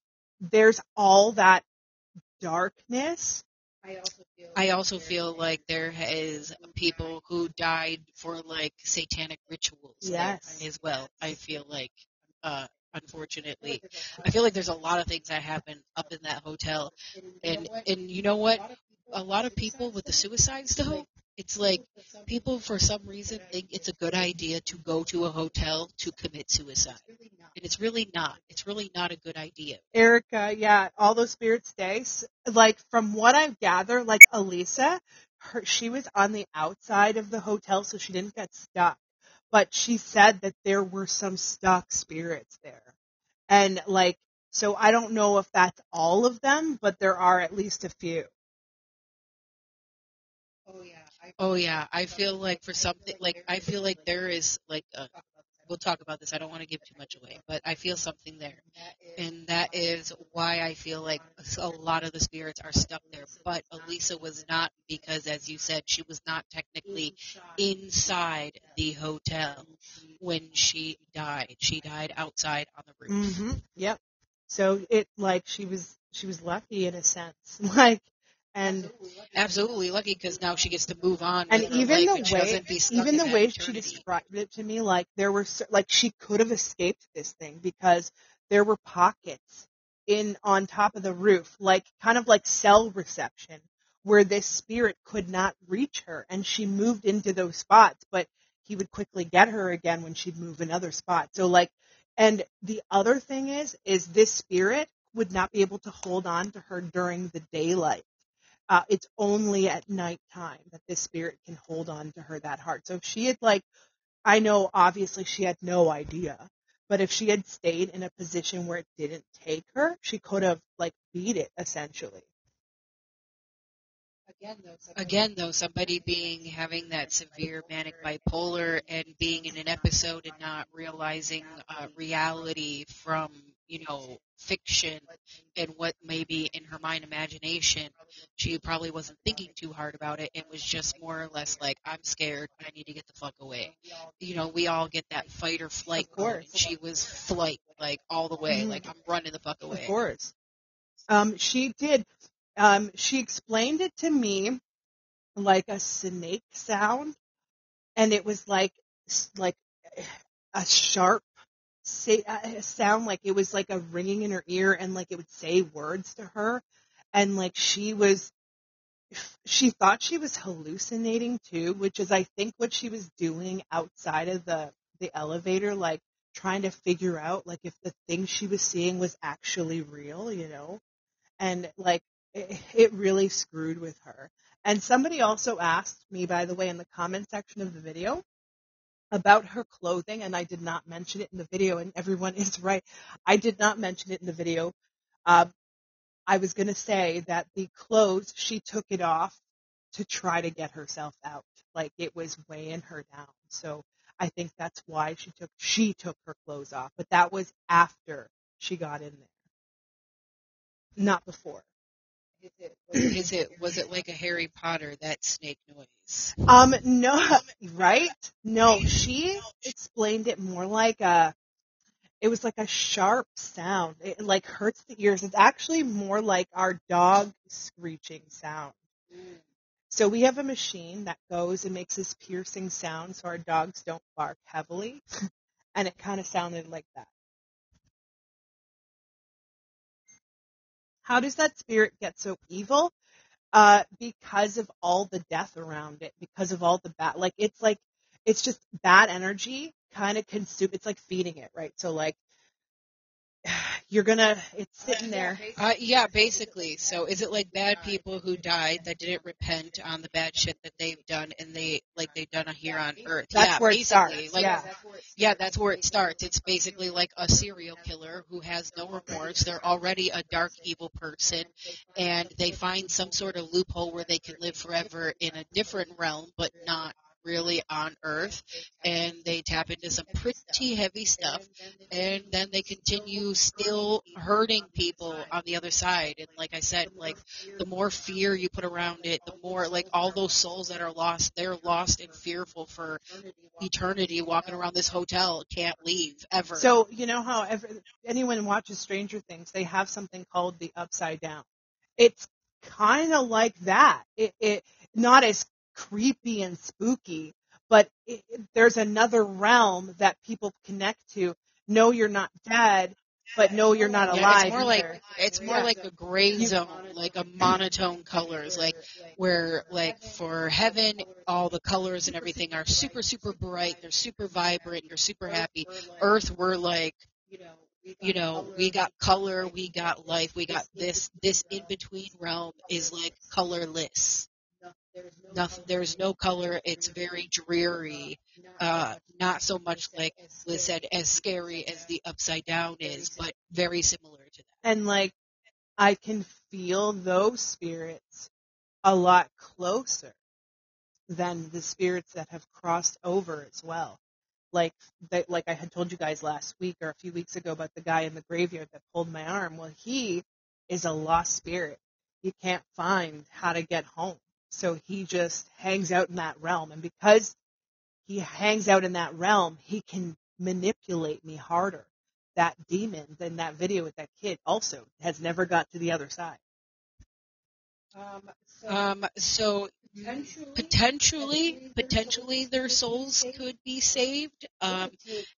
there's all that darkness. I also feel like there is people who died for like satanic rituals Yes. as well. I feel like, uh, unfortunately, I feel like there's a lot of things that happen up in that hotel, and and you know what? A lot of people with the suicides though, it's like people for some reason think it's a good idea to go to a hotel to commit suicide, and it's really not. It's really not a good idea. Erica, yeah, all those spirits stay. S- Like from what I gather, like Elisa, her, she was on the outside of the hotel, so she didn't get stuck. But she said that there were some stuck spirits there, and like, so I don't know if that's all of them, but there are at least a few. Oh yeah, I feel like for something like I feel like there is like a we'll talk about this. I don't want to give too much away, but I feel something there. And that is why I feel like a lot of the spirits are stuck there. But Elisa was not because as you said, she was not technically inside the hotel when she died. She died outside on the roof. hmm Yep. So it like she was she was lucky in a sense, [LAUGHS] like and Absolutely lucky because now she gets to move on and even the and way doesn't be stuck even the way she described it to me, like there were like she could have escaped this thing because there were pockets in on top of the roof, like kind of like cell reception, where this spirit could not reach her, and she moved into those spots, but he would quickly get her again when she'd move another spot. So like, and the other thing is, is this spirit would not be able to hold on to her during the daylight. Uh, it's only at nighttime that this spirit can hold on to her that hard. So if she had like, I know obviously she had no idea, but if she had stayed in a position where it didn't take her, she could have like beat it essentially. Again, though, somebody being having that severe manic bipolar and being in an episode and not realizing uh, reality from, you know, fiction and what maybe in her mind imagination, she probably wasn't thinking too hard about it. It was just more or less like, I'm scared. I need to get the fuck away. You know, we all get that fight or flight. Of course. mode, and She was flight, like all the way. Mhm. Like I'm running the fuck away. Of course. Um, she did. Um, she explained it to me like a snake sound, and it was like like a sharp say, uh, sound, like it was like a ringing in her ear, and like it would say words to her, and like she was. She thought she was hallucinating too, which is I think what she was doing outside of the the elevator, like trying to figure out like if the thing she was seeing was actually real, you know and like it, it really screwed with her. And somebody also asked me, by the way, in the comment section of the video about her clothing, and I did not mention it in the video, and everyone [LAUGHS] is right. I did not mention it in the video. Um, I was going to say that the clothes, she took it off to try to get herself out. Like it was weighing her down. So I think that's why she took, she took her clothes off, but that was after she got in there. Not before. Is it was it like a Harry Potter that snake noise? Um, no, right? No, she explained it more like a, it was like a sharp sound. It like hurts the ears. It's actually more like our dog screeching sound. So we have a machine that goes and makes this piercing sound so our dogs don't bark heavily. [LAUGHS] and it kind of sounded like that. How does that spirit get so evil? Uh, because of all the death around it, because of all the bad, like it's like, it's just bad energy kind of consume, it's like feeding it, right? So like, you're gonna, it's sitting there. Uh, yeah, basically. So is it like bad people who died that didn't repent on the bad shit that they've done and they like they've done here on Earth? That's yeah, where it basically. starts, Like, yeah. yeah, that's where it starts. It's basically like a serial killer who has no remorse. They're already a dark, evil person, and they find some sort of loophole where they can live forever in a different realm, but not really on Earth. And they tap into some pretty heavy stuff, and then they continue still hurting people on the other side. And like I said, like the more fear you put around it, the more like all those souls that are lost, they're lost and fearful for eternity walking around this hotel, can't leave ever. So you know how ever, anyone watches Stranger Things, they have something called the Upside Down. It's kind of like that. It, it not as creepy and spooky, but it, there's another realm that people connect to. No, you're not dead, but no, you're not Yeah, alive. it's more like it's more Yeah. like a gray zone, like a monotone colors, like where like for heaven all the colors and everything are super super bright, they're super vibrant, you're super happy. Earth we're like you know, we got color, we got life, we got this this in between realm is like colorless. Nothing, there's no color. It's very dreary. Uh, not so much like Liz said, as scary as the upside down is, but very similar to that. and like I can feel those spirits a lot closer. than the spirits that have crossed over as well. Like that, like I had told you guys last week or a few weeks ago about the guy in the graveyard that pulled my arm. Well, he is a lost spirit. He can't find how to get home. So he just hangs out in that realm. And because he hangs out in that realm, he can manipulate me harder. That demon in that video with that kid also has never got to the other side. Um, so, um, so potentially, potentially their souls could be saved. Um,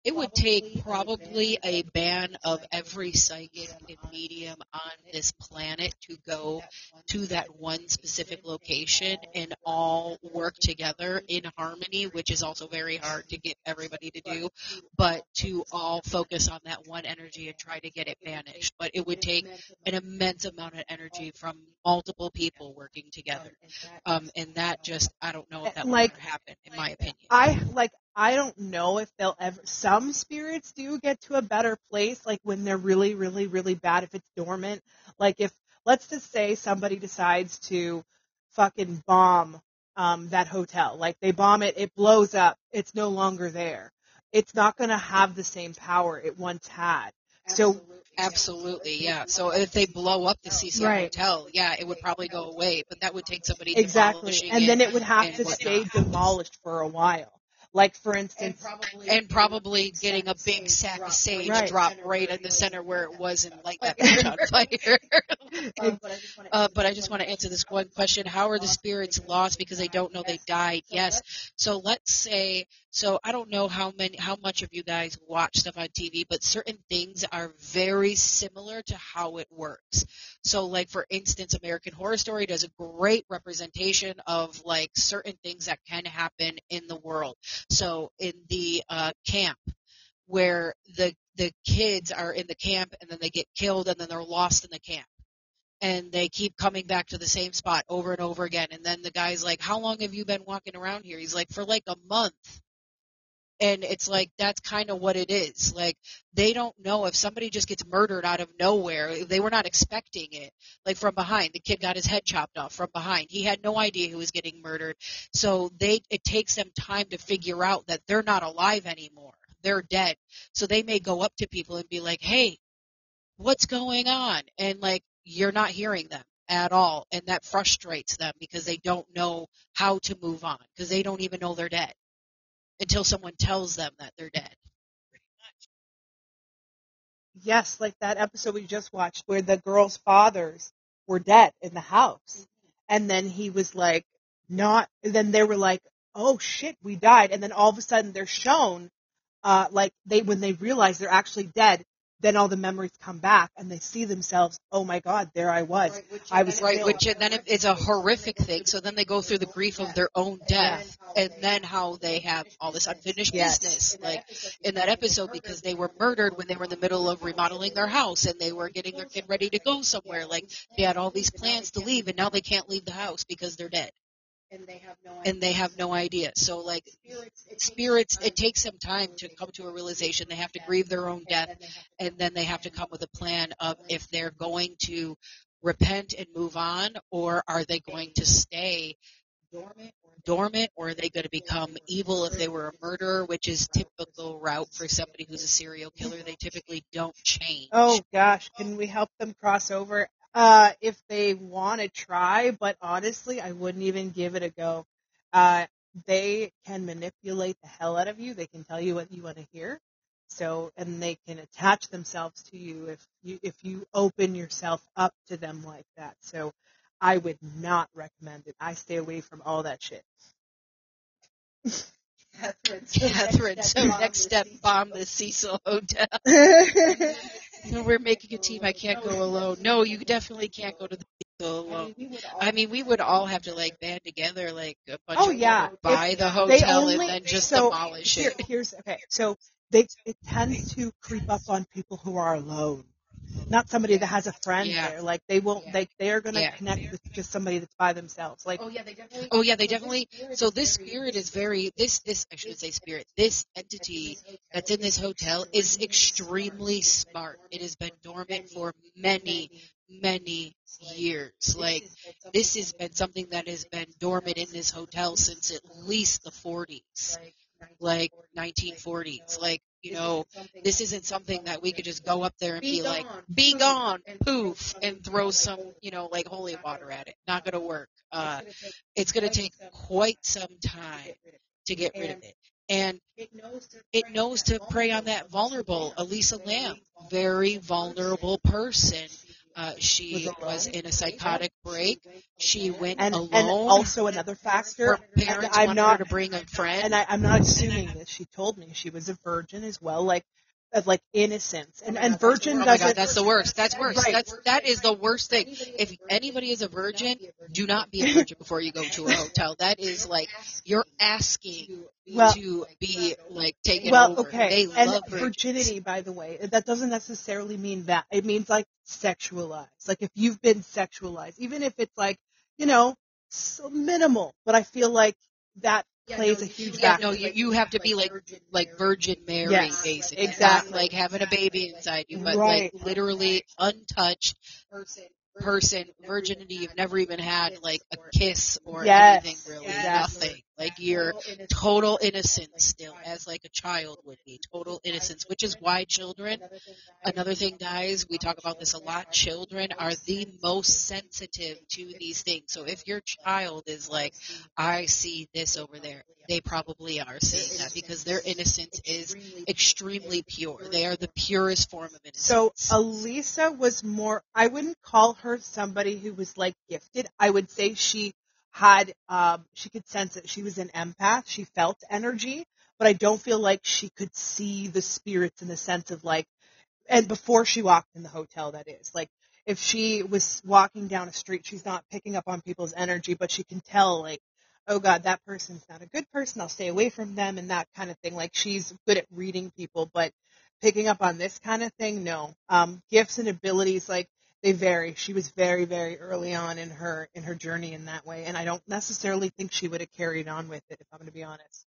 it would take probably a ban of every psychic and medium on this planet to go to that one specific location and all work together in harmony, which is also very hard to get everybody to do, but to all focus on that one energy and try to get it banished. But it would take an immense amount of energy from multiple people working together. Um, and that just I don't know if that like, will ever happen, in my opinion. I like I don't know if they'll ever. Some spirits do get to a better place, like when they're really, really, really bad. If it's dormant, like if let's just say somebody decides to fucking bomb um, that hotel, like they bomb it, it blows up, it's no longer there. It's not going to have the same power it once had. So Absolutely, yeah. So if they blow up the Cecil right. Hotel, yeah, it would probably go away, but that would take somebody exactly, and then it would have to stay demolished for a while. Like for instance, and probably, and probably getting a big sack of sage right. dropped right in the center where it was and like that on [LAUGHS] fire. [LAUGHS] uh, [LAUGHS] but I just want to answer this one question: How are the spirits lost because they don't know they died? Yes. So let's say so I don't know how many, how much of you guys watch stuff on TV, but certain things are very similar to how it works. So like for instance, American Horror Story does a great representation of like certain things that can happen in the world. So in the uh, camp where the the kids are in the camp and then they get killed and then they're lost in the camp and they keep coming back to the same spot over and over again. And then the guy's like, how long have you been walking around here? He's like, for like a month and it's like that's kind of what it is. Like they don't know if somebody just gets murdered out of nowhere. They were not expecting it. Like from behind the kid got his head chopped off from behind. He had no idea he was getting murdered. So they it takes them time to figure out that they're not alive anymore. They're dead. So they may go up to people and be like hey what's going on? And like you're not hearing them at all. And that frustrates them because they don't know how to move on because they don't even know they're dead until someone tells them that they're dead. Yes, like that episode we just watched where the girl's fathers were dead in the house. Mm-hmm. And then he was like, not, then they were like, oh shit, we died. And then all of a sudden they're shown, uh, like they, when they realize they're actually dead, then all the memories come back and they see themselves, oh my God, there I was. Right, I was right, which then it's a horrific thing. So then they go through the grief of their own death and then how they have all this unfinished yes. business, like in that episode because they were murdered when they were in the middle of remodeling their house and they were getting their kid ready to go somewhere. Like they had all these plans to leave and now they can't leave the house because they're dead and they have no idea. And they have no idea. So like spirits, it, spirits, takes, it takes them time to come to a realization. They have to grieve their own death, and then they have to come with a plan of if they're going to repent and move on, or are they going to stay dormant, dormant, or are they going to become evil if they were a murderer, which is typical route for somebody who's a serial killer. They typically don't change. Oh gosh, can we help them cross over? uh, if they want to try, but honestly, I wouldn't even give it a go. Uh, they can manipulate the hell out of you. They can tell you what you want to hear. So, and they can attach themselves to you if you, if you open yourself up to them like that. So I would not recommend it. I stay away from all that shit. Catherine, so Catherine, next so next step, bomb the Cecil Hotel. [LAUGHS] we're making a team. I can't go alone. No, you definitely can't go to the Cecil alone. I mean, we would all have to like band together, like a bunch oh, of yeah. buy if the hotel only, and then just so demolish here, it. Here's okay. So they it tends to creep up on people who are alone not somebody that has a friend yeah. there. Like they won't. Yeah. They they are going to yeah. connect with just somebody that's by themselves. Like oh yeah, they definitely. Oh yeah, they definitely. So this spirit is very this this I shouldn't say spirit. This entity that's in this hotel is extremely smart. It has been dormant for many many years. Like this has been something that has been dormant in this hotel since at least the 40s, like 1940s. Like you know, this isn't something that we could just go up there and be, like, "Be gone, poof," and throw some you know like holy water at it. Not gonna work. Uh, it's gonna take quite some time to get rid of it. And it knows to prey on that vulnerable Elisa Lam, very vulnerable person uh, she was in a psychotic break. She went and, alone. and also another factor. Her parents I'm wanted not, her to bring a friend. and I, I'm not assuming this. She told me she was a virgin as well, like of like innocence. Oh and and virgin oh my doesn't. god, that's the worst. That's worse. Right. That's that is the worst thing. If anybody is a virgin, do not be a virgin before you go to a hotel. That is like you're asking Well- to be like taken well, over. okay. They and love virginity, by the way, that doesn't necessarily mean that. It means like sexualized. Like if you've been sexualized, even if it's like you know so minimal, but I feel like that plays a huge Yeah, factor. no, you, you have to be like like Virgin Mary, Yes, basically. exactly. Not like having a baby inside you, but Right. like literally untouched person, virginity. You've never even had like a kiss or Yes, anything really, exactly. nothing. Like you're total innocence still, as like a child would be, total innocence. Which is why children. Another thing, guys, we talk about this a lot. Children are the most sensitive to these things. So if your child is like, I see this over there, they probably are seeing that because their innocence is extremely pure. They are the purest form of innocence. So Elisa was more I wouldn't call her somebody who was like gifted. I would say she had um she could sense it. She was an empath. She felt energy, but I don't feel like she could see the spirits in the sense of like and before she walked in the hotel that is. Like if she was walking down a street, she's not picking up on people's energy, but she can tell like oh god, that person's not a good person. I'll stay away from them and that kind of thing. Like she's good at reading people, but picking up on this kind of thing, no. Um, gifts and abilities, like they vary. She was very, very early on in her in her journey in that way, and I don't necessarily think she would have carried on with it if I'm going to be honest.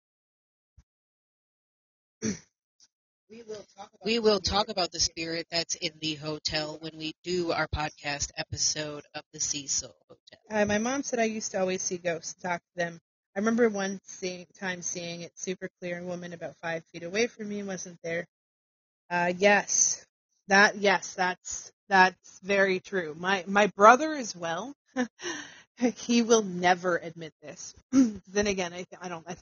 we will talk about the spirit that's in the hotel when we do our podcast episode of the Cecil Hotel. Uh, my mom said I used to always see ghosts, talk to them. I remember one seeing, time seeing it super clear. A woman about five feet away from me wasn't there. Uh, yes, that yes, that's that's very true. My my brother as well. [LAUGHS] he will never admit this. [CLEARS THROAT] then again, I I don't. I,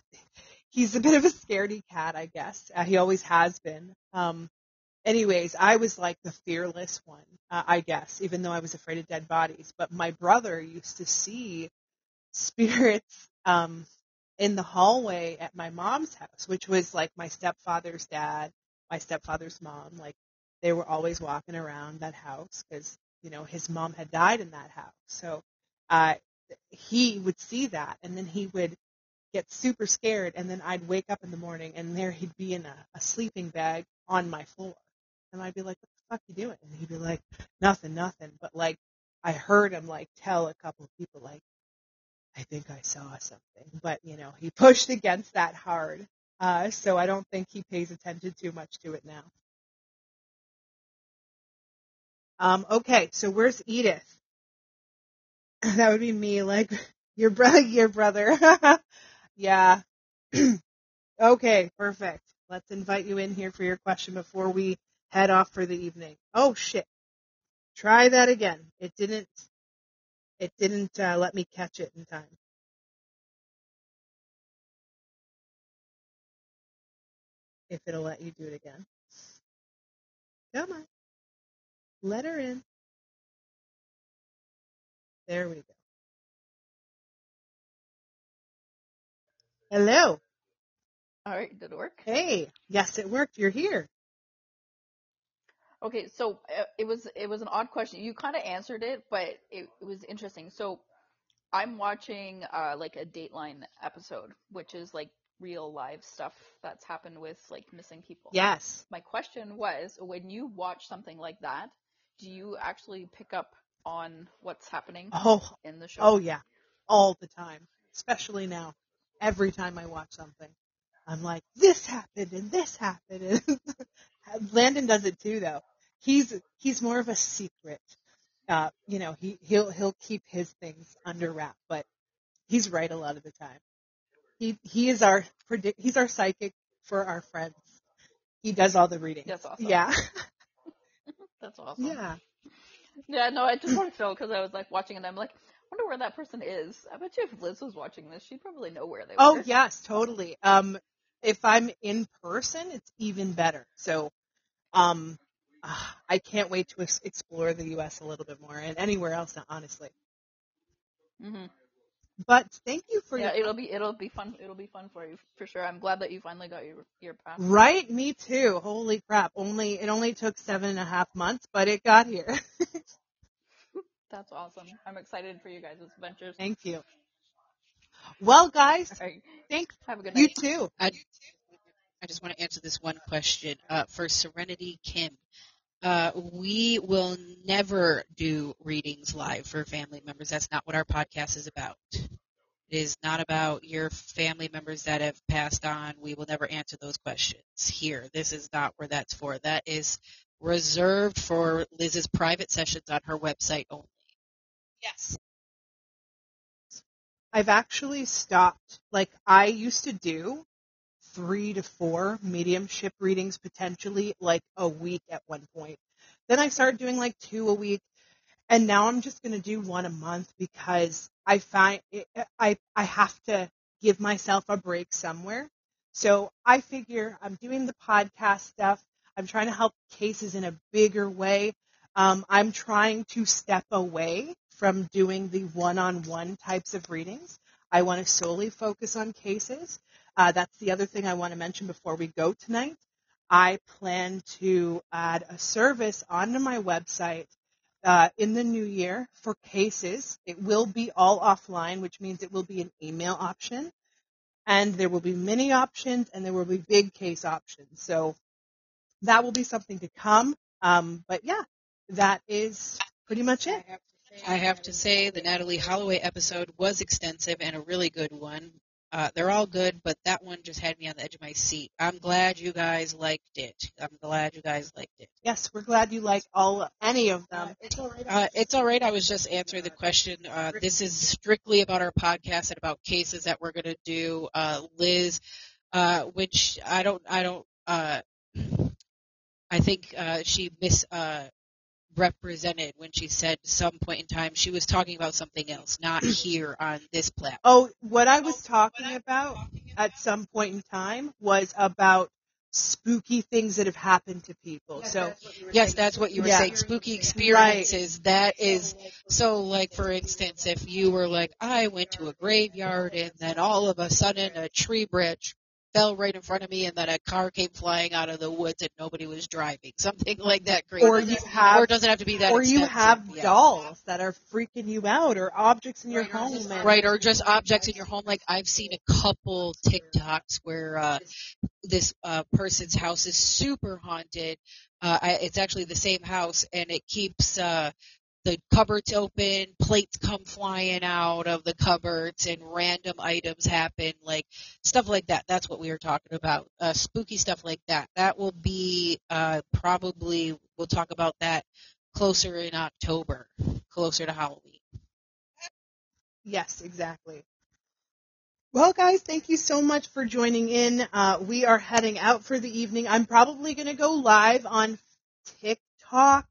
he's a bit of a scaredy cat, I guess. Uh, he always has been. Um, anyways, I was like the fearless one, uh, I guess, even though I was afraid of dead bodies. But my brother used to see [LAUGHS] spirits um, in the hallway at my mom's house, which was like my stepfather's dad, my stepfather's mom. Like they were always walking around that house because you know his mom had died in that house. So uh, he would see that, and then he would get super scared, and then I'd wake up in the morning, and there he'd be in a, a sleeping bag on my floor. And I'd be like, what the fuck you doing? And he'd be like, nothing, nothing. But like, I heard him like tell a couple of people like, I think I saw something. But you know, he [LAUGHS] pushed against that hard. Uh, so I don't think he pays attention too much to it now. Um, okay, so where's Edith? [LAUGHS] that would be me, like [LAUGHS] your brother, your [LAUGHS] brother. yeah. [CLEARS THROAT] okay, perfect. Let's invite you in here for your question before we head off for the evening. Oh shit. Try that again. It didn't, it didn't uh, let me catch it in time. If it'll let you do it again. Come on. Let her in. There we go. Hello. All right, did it work? Hey. Yes, it worked. You're here. Okay, so uh, it was it was an odd question. You kind of answered it, but it, it was interesting. So I'm watching uh like a Dateline episode, which is like real live stuff that's happened with like missing people. Yes. My question was, when you watch something like that, do you actually pick up on what's happening Oh, in the show? oh yeah. All the time. Especially now. Every time I watch something. I'm like, this happened and this happened. And [LAUGHS] Landen does it too though. He's, he's more of a secret uh, you know, he he'll he'll keep his things under wrap, but he's right a lot of the time. He he is our predict. He's our psychic for our friends. He does all the reading. That's awesome. Yeah. [LAUGHS] That's awesome. yeah. Yeah, no, I just wanted to know because I was like watching and I'm like, I wonder where that person is. I bet you if Liz was watching this, she'd probably know where they Oh were. Oh yes, totally. Um, if I'm in person, it's even better. So, um, ah, I can't wait to ex- explore the U.S. a little bit more and anywhere else, honestly. hmm But thank you for Yeah, your it'll be it'll be fun. It'll be fun for you for sure. I'm glad that you finally got your your pass. right. Me too. Holy crap! Only it only took seven and a half months, but it got here. [LAUGHS] That's awesome. I'm excited for you guys' adventures. thank you. Well, guys, All right, thanks. have a good You night. too. I, I just want to answer this one question. Uh, for Serenity Kim, uh, we will never do readings live for family members. That's not what our podcast is about. It is not about your family members that have passed on. We will never answer those questions here. This is not where that's for. That is reserved for Liz's private sessions on her website only. Yes. I've actually stopped. Like I used to do three to four mediumship readings potentially like a week at one point. Then I started doing like two a week and now I'm just going to do one a month because I find it, I I have to give myself a break somewhere. So I figure I'm doing the podcast stuff. I'm trying to help cases in a bigger way. Um, I'm trying to step away from doing the one-on-one types of readings. I want to solely focus on cases. Uh, that's the other thing I want to mention before we go tonight. I plan to add a service onto my website uh, in the new year for cases. It will be all offline, which means it will be an email option, and there will be mini options and there will be big case options. So that will be something to come. Um, but yeah, that is pretty much it. I have to say the Natalee Holloway episode was extensive and a really good one. Uh, they're all good, but that one just had me on the edge of my seat. I'm glad you guys liked it. I'm glad you guys liked it. Yes, we're glad you like all any of them. Uh, it's all right. I was just answering the question. Uh, this is strictly about our podcast and about cases that we're going to do. Uh, Liz, uh, which I don't, I don't, uh, I think uh, she mis uh, represented when she said some point in time she was talking about something else, not [CLEARS THROAT] here on this platform. Oh, what I was oh, talking about at some point in time was about spooky things that have happened to people. So Yes, that's what you were Yeah. saying. Spooky experiences. That is so. Like for instance, if you were like, I went to a graveyard and then all of a sudden a tree branch fell right in front of me and then a car came flying out of the woods and nobody was driving. [LAUGHS] Something like that. Crazy. or you have or it doesn't have to be that. or you have yeah. dolls that are freaking you out or objects in your home and Right, or just objects in your home. Like I've seen a couple TikToks where uh, this uh, person's house is super haunted. Uh, I, it's actually the same house, and it keeps uh, the cupboards open, plates come flying out of the cupboards, and random items happen, like stuff like that. That's what we were talking about. Uh, spooky stuff like that. That will be uh, probably. We'll talk about that closer in October, closer to Halloween. Yes, exactly. Well, guys, thank you so much for joining in. Uh, we are heading out for the evening. I'm probably going to go live on TikTok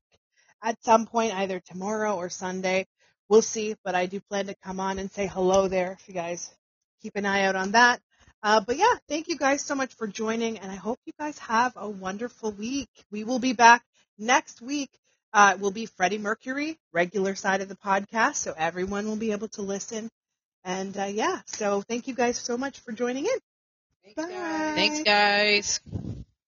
at some point, either tomorrow or Sunday. We'll see, but I do plan to come on and say hello there if you guys keep an eye out on that. Uh, but yeah, thank you guys so much for joining, and I hope you guys have a wonderful week. We will be back next week. Uh, will be Freddie Mercury, regular side of the podcast, so everyone will be able to listen. And uh, yeah, so thank you guys so much for joining in. Bye. Thanks, guys.